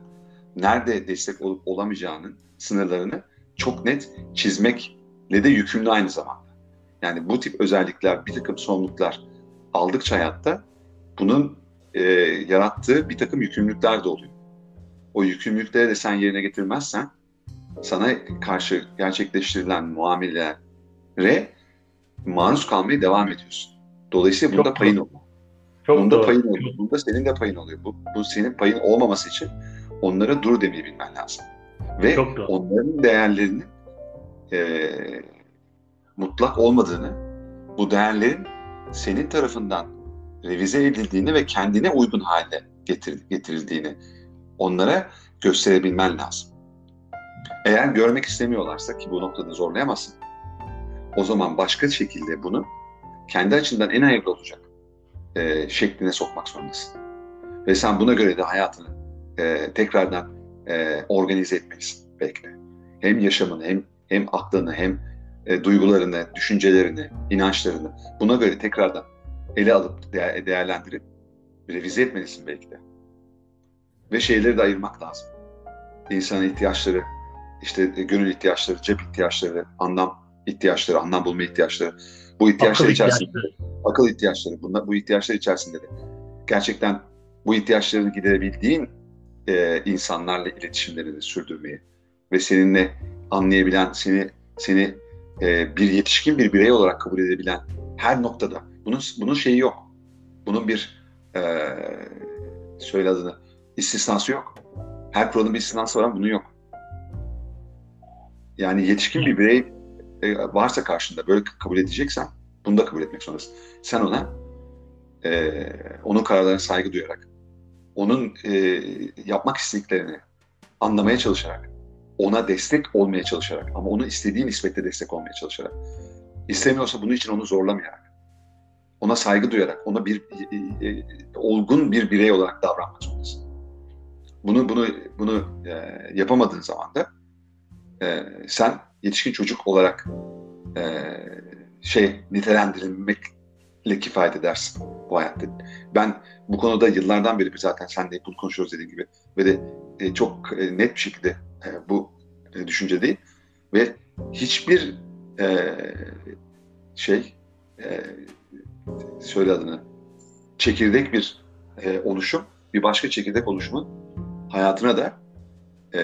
nerede destek olup olamayacağının sınırlarını çok net çizmekle de yükümlü aynı zamanda. Yani bu tip özellikler, bir takım sorumluluklar aldıkça hayatta bunun e, yarattığı bir takım yükümlülükler de oluyor. O yükümlülükleri de sen yerine getirmezsen sana karşı gerçekleştirilen muamelelere maruz kalmaya devam ediyorsun. Dolayısıyla bunda çok payın oluyor. Çok bunda doğru. payın oluyor. Bunda senin de payın oluyor. Bu, bu senin payın olmaması için onlara dur demeyi bilmen lazım. Ve onların değerlerinin e, mutlak olmadığını, bu değerlerin senin tarafından revize edildiğini ve kendine uygun hale getir, getirildiğini onlara gösterebilmen lazım. Eğer görmek istemiyorlarsa ki bu noktada zorlayamazsın, o zaman başka şekilde bunu kendi açından en hayırlı olacak e, şekline sokmak zorundasın. Ve sen buna göre de hayatını e, tekrardan e, organize etmelisin belki de. Hem yaşamını hem hem aklını hem e, duygularını, düşüncelerini, inançlarını buna göre tekrardan ele alıp değer, değerlendirip revize etmelisin belki de. Ve şeyleri de ayırmak lazım. İnsanın ihtiyaçları, işte e, gönül ihtiyaçları, cep ihtiyaçları, anlam ihtiyaçları, anlam bulma ihtiyaçları. Bu ihtiyaçlar akıl içerisinde, ihtiyaçları. akıl ihtiyaçları, bunlar, bu ihtiyaçlar içerisinde de gerçekten bu ihtiyaçlarını giderebildiğin e, insanlarla iletişimlerini sürdürmeyi ve seninle anlayabilen, seni seni e, bir yetişkin bir birey olarak kabul edebilen her noktada bunun bunun şeyi yok. Bunun bir e, söyle adını istisnası yok. Her kuralın bir istisnası var ama bunun yok. Yani yetişkin bir birey e, varsa karşında böyle kabul edeceksen bunu da kabul etmek zorundasın. Sen ona e, onun kararlarına saygı duyarak, onun e, yapmak istediklerini anlamaya çalışarak, ona destek olmaya çalışarak ama onu istediği nispette destek olmaya çalışarak, istemiyorsa bunun için onu zorlamayarak, ona saygı duyarak, ona bir e, e, olgun bir birey olarak davranmak zorundasın. Bunu bunu bunu e, yapamadığın zaman da e, sen yetişkin çocuk olarak e, şey nitelendirilmekle kifayet edersin bu hayatta. Ben bu konuda yıllardan beri zaten sen de bunu konuşuyoruz dediğim gibi ve de e, çok e, net bir şekilde e, bu e, düşünce değil ve hiçbir e, şey e, söyle adını çekirdek bir e, oluşum bir başka çekirdek oluşumun hayatına da e,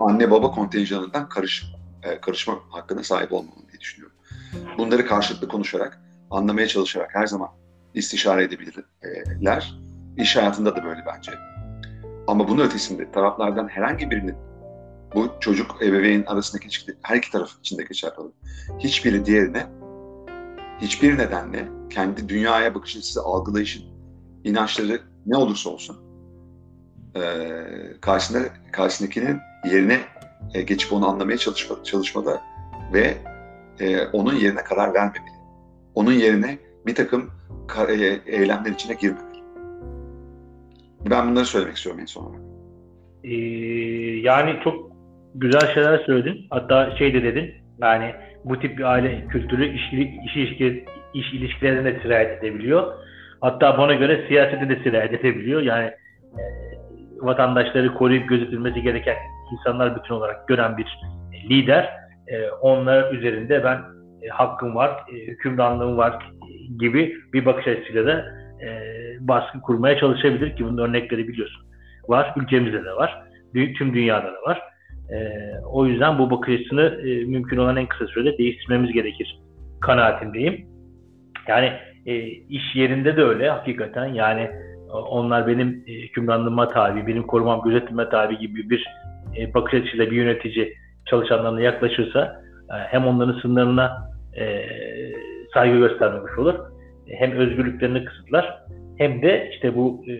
anne baba kontenjanından karış, e, karışma hakkına sahip olmamalı diye düşünüyorum. Bunları karşılıklı konuşarak, anlamaya çalışarak her zaman istişare edebilirler. İş hayatında da böyle bence. Ama bunun ötesinde taraflardan herhangi birinin bu çocuk ebeveyn arasındaki ilişki her iki taraf için de geçerli olur. Hiçbiri diğerine hiçbir nedenle kendi dünyaya bakış açısı, algılayışın, inançları ne olursa olsun e, karşısında karşısındakinin yerine e, geçip onu anlamaya çalışma, çalışmada ve e, onun yerine karar vermemeli. Onun yerine bir takım e, eylemler içine girmemeli. Ben bunları söylemek istiyorum en son olarak. Ee, yani çok güzel şeyler söyledin. Hatta şey de dedin. Yani bu tip bir aile kültürü iş, iş, ilişki, iş ilişkilerine de sirayet edebiliyor. Hatta bana göre siyasete de sirayet edebiliyor. Yani e, vatandaşları koruyup gözetilmesi gereken insanlar bütün olarak gören bir lider. E, onlar üzerinde ben e, hakkım var, e, hükümranlığım var gibi bir bakış açısıyla da e, baskı kurmaya çalışabilir ki bunun örnekleri biliyorsun. Var, ülkemizde de var, tüm dünyada da var. E, o yüzden bu bakış açısını e, mümkün olan en kısa sürede değiştirmemiz gerekir kanaatindeyim. Yani e, iş yerinde de öyle hakikaten yani onlar benim e, hükümranlığıma tabi, benim korumam gözetilme tabi gibi bir e, bakış açısıyla bir yönetici çalışanlarına yaklaşırsa e, hem onların sınırlarına e, saygı göstermemiş olur, hem özgürlüklerini kısıtlar, hem de işte bu e,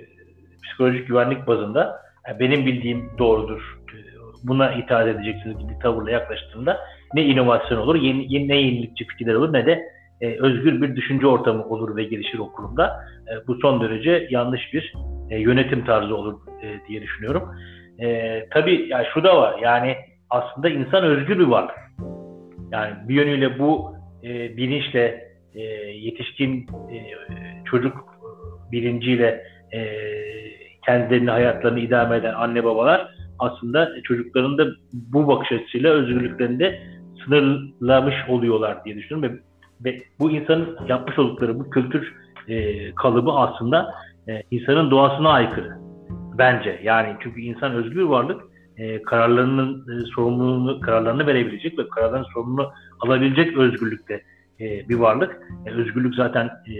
psikolojik güvenlik bazında e, benim bildiğim doğrudur, e, buna itaat edeceksiniz gibi tavırla yaklaştığında ne inovasyon olur, yeni, yeni, ne yenilikçi fikirler olur ne de e, özgür bir düşünce ortamı olur ve gelişir o kurumda. E, bu son derece yanlış bir e, yönetim tarzı olur e, diye düşünüyorum. E, tabii ya şu da var yani aslında insan özgür bir varlık. Yani bir yönüyle bu e, bilinçle e, yetişkin e, çocuk bilinciyle e, kendilerini hayatlarını idame eden anne babalar aslında çocukların da bu bakış açısıyla özgürlüklerini de sınırlamış oluyorlar diye düşünüyorum ve, ve bu insanın yapmış oldukları bu kültür e, kalıbı aslında e, insanın doğasına aykırı bence. Yani çünkü insan özgür varlık e, kararlarının e, sorumluluğunu kararlarını verebilecek ve kararların sorumluluğunu alabilecek özgürlükte e, bir varlık. E, özgürlük zaten e,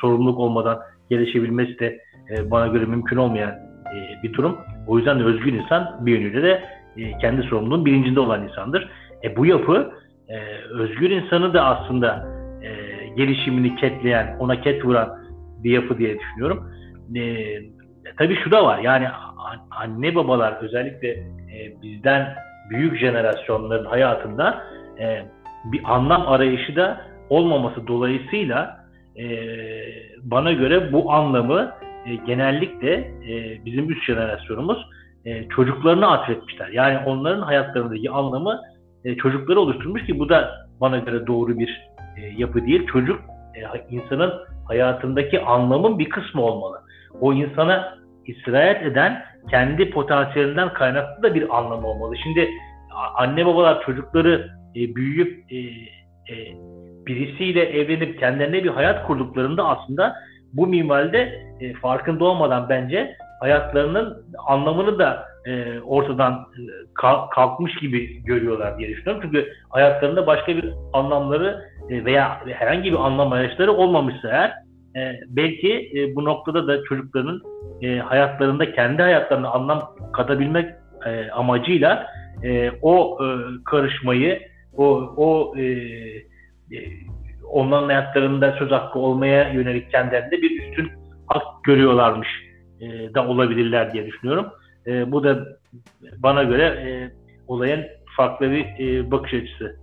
sorumluluk olmadan gelişebilmesi de e, bana göre mümkün olmayan e, bir durum. O yüzden de özgür insan bir yönüyle de e, kendi sorumluluğun bilincinde olan insandır. E, bu yapı e, özgür insanı da aslında e, gelişimini ketleyen, ona ket vuran bir yapı diye düşünüyorum. E, tabii şu da var yani anne babalar özellikle e, bizden büyük jenerasyonların hayatında e, bir anlam arayışı da olmaması dolayısıyla e, bana göre bu anlamı e, genellikle e, bizim üst jenerasyonumuz e, çocuklarına atfetmişler. Yani onların hayatlarındaki anlamı e, çocukları oluşturmuş ki bu da bana göre doğru bir e, yapı değil. Çocuk e, insanın hayatındaki anlamın bir kısmı olmalı. O insana istirahat eden kendi potansiyelinden kaynaklı da bir anlamı olmalı. Şimdi anne babalar çocukları e, büyüyüp e, e, birisiyle evlenip kendilerine bir hayat kurduklarında aslında bu minvalde e, farkında olmadan bence hayatlarının anlamını da e, ortadan e, kalkmış gibi görüyorlar diye düşünüyorum. Çünkü hayatlarında başka bir anlamları e, veya herhangi bir anlam arayışları olmamışsa eğer e, belki e, bu noktada da çocukların e, hayatlarında kendi hayatlarına anlam katabilmek e, amacıyla e, o e, karışmayı, o, o e, onların hayatlarında söz hakkı olmaya yönelik kendilerinde bir üstün hak görüyorlarmış e, da olabilirler diye düşünüyorum. E, bu da bana göre e, olayın farklı bir e, bakış açısı.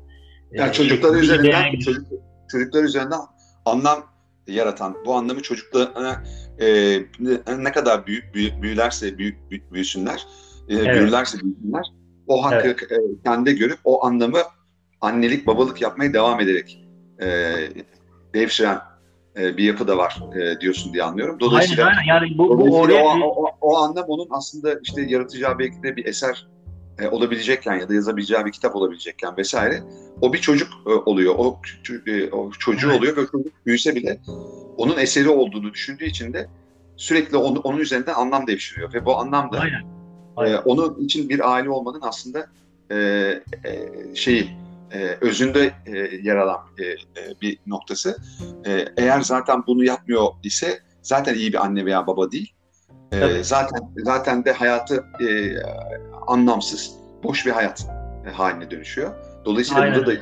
Yani çocuklar üzerinden çocuk, çocuklar üzerinden anlam yaratan, bu anlamı çocuklarına e, ne kadar büyük, büyük büyülerse büyük, büyük büyüsünler, e, evet. büyürlerse büyüsünler, o hakkı evet. e, kendi görüp o anlamı annelik, babalık yapmaya devam ederek e, devşiren e, bir yapı da var e, diyorsun diye anlıyorum. Dolayısıyla, aynen, aynen. Yani bu, bu oraya... o, o, o anlam onun aslında işte yaratacağı belki de bir eser e, olabilecekken ya da yazabileceği bir kitap olabilecekken vesaire o bir çocuk e, oluyor. O, e, o çocuğu oluyor ve çocuk büyüse bile onun eseri olduğunu düşündüğü için de sürekli onu, onun üzerinden anlam devşiriyor ve bu anlam da Aynen. Aynen. E, onun için bir aile olmanın aslında e, e, şeyi e, özünde e, yer alan e, e, bir noktası. E, eğer zaten bunu yapmıyor ise zaten iyi bir anne veya baba değil. E, zaten zaten de hayatı e, anlamsız, boş bir hayat e, haline dönüşüyor. Dolayısıyla Aynen. burada da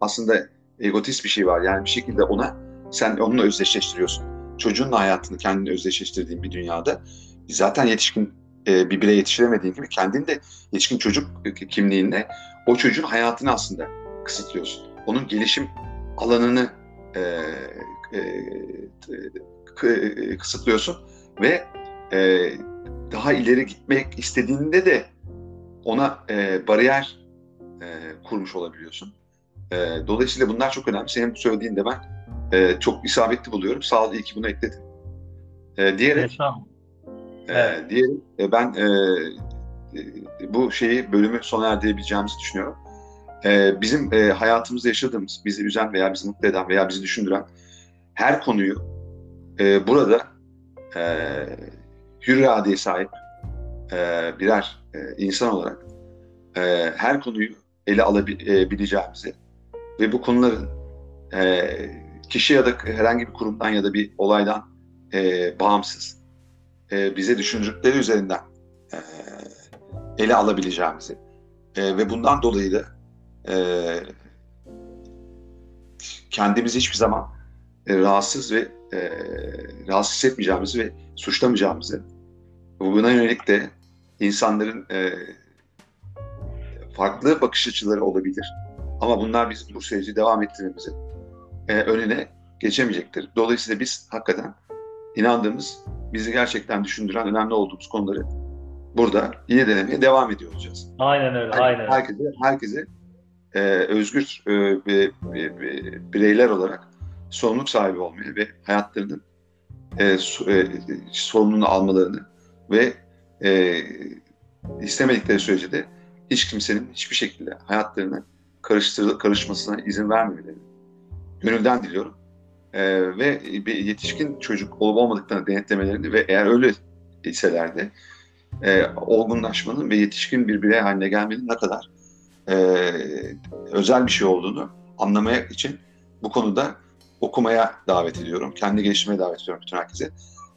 aslında egotist bir şey var. Yani bir şekilde ona sen onunla özdeşleştiriyorsun. Çocuğunla hayatını kendini özdeşleştirdiğin bir dünyada zaten yetişkin e, bir birey yetiştiremediğin gibi kendini de yetişkin çocuk kimliğinde o çocuğun hayatını aslında kısıtlıyorsun. Onun gelişim alanını e, e, e, kısıtlıyorsun ve e, daha ileri gitmek istediğinde de ona e, bariyer e, kurmuş olabiliyorsun. E, dolayısıyla bunlar çok önemli. Senin bu söylediğinde ben e, çok isabetli buluyorum. Sağ ol iyi ki bunu ekledin. E, diyerek evet, e, diyerek e, ben e, e, bu şeyi bölümü sona erdirebileceğimizi düşünüyorum. E, bizim e, hayatımızda yaşadığımız, bizi üzen veya bizi mutlu eden veya bizi düşündüren her konuyu e, burada e, hür iradeye sahip e, birer e, insan olarak e, her konuyu ele alabileceğimizi ve bu konuların e, kişi ya da herhangi bir kurumdan ya da bir olaydan e, bağımsız e, bize düşündükleri üzerinden e, ele alabileceğimizi e, ve bundan dolayı da e, kendimizi hiçbir zaman e, rahatsız ve e, rahatsız hissetmeyeceğimizi ve suçlamayacağımızı buna yönelik de insanların e, farklı bakış açıları olabilir. Ama bunlar bizim bu süreci devam ettirmemizi e, önüne geçemeyecektir. Dolayısıyla biz hakikaten inandığımız, bizi gerçekten düşündüren önemli olduğumuz konuları burada yine denemeye devam ediyor olacağız. Aynen öyle, Her- aynen. Herkese, herkese e, özgür e, ve bireyler olarak sorumluluk sahibi olmaya ve hayatlarının e, e, sorumluluğunu almalarını ve e, istemedikleri sürece de hiç kimsenin hiçbir şekilde hayatlarına karıştır, karışmasına izin vermemelerini gönülden diliyorum. E, ve bir yetişkin çocuk olup olmadıklarını denetlemelerini ve eğer öyle iseler de e, olgunlaşmanın ve yetişkin bir birey haline gelmenin ne kadar e, özel bir şey olduğunu anlamaya için bu konuda okumaya davet ediyorum. Kendi geliştirmeye davet ediyorum bütün herkese.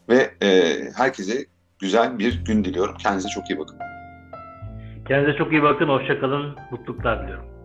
Ve e, herkese güzel bir gün diliyorum. Kendinize çok iyi bakın. Kendinize çok iyi bakın, hoşça kalın, mutluluklar diliyorum.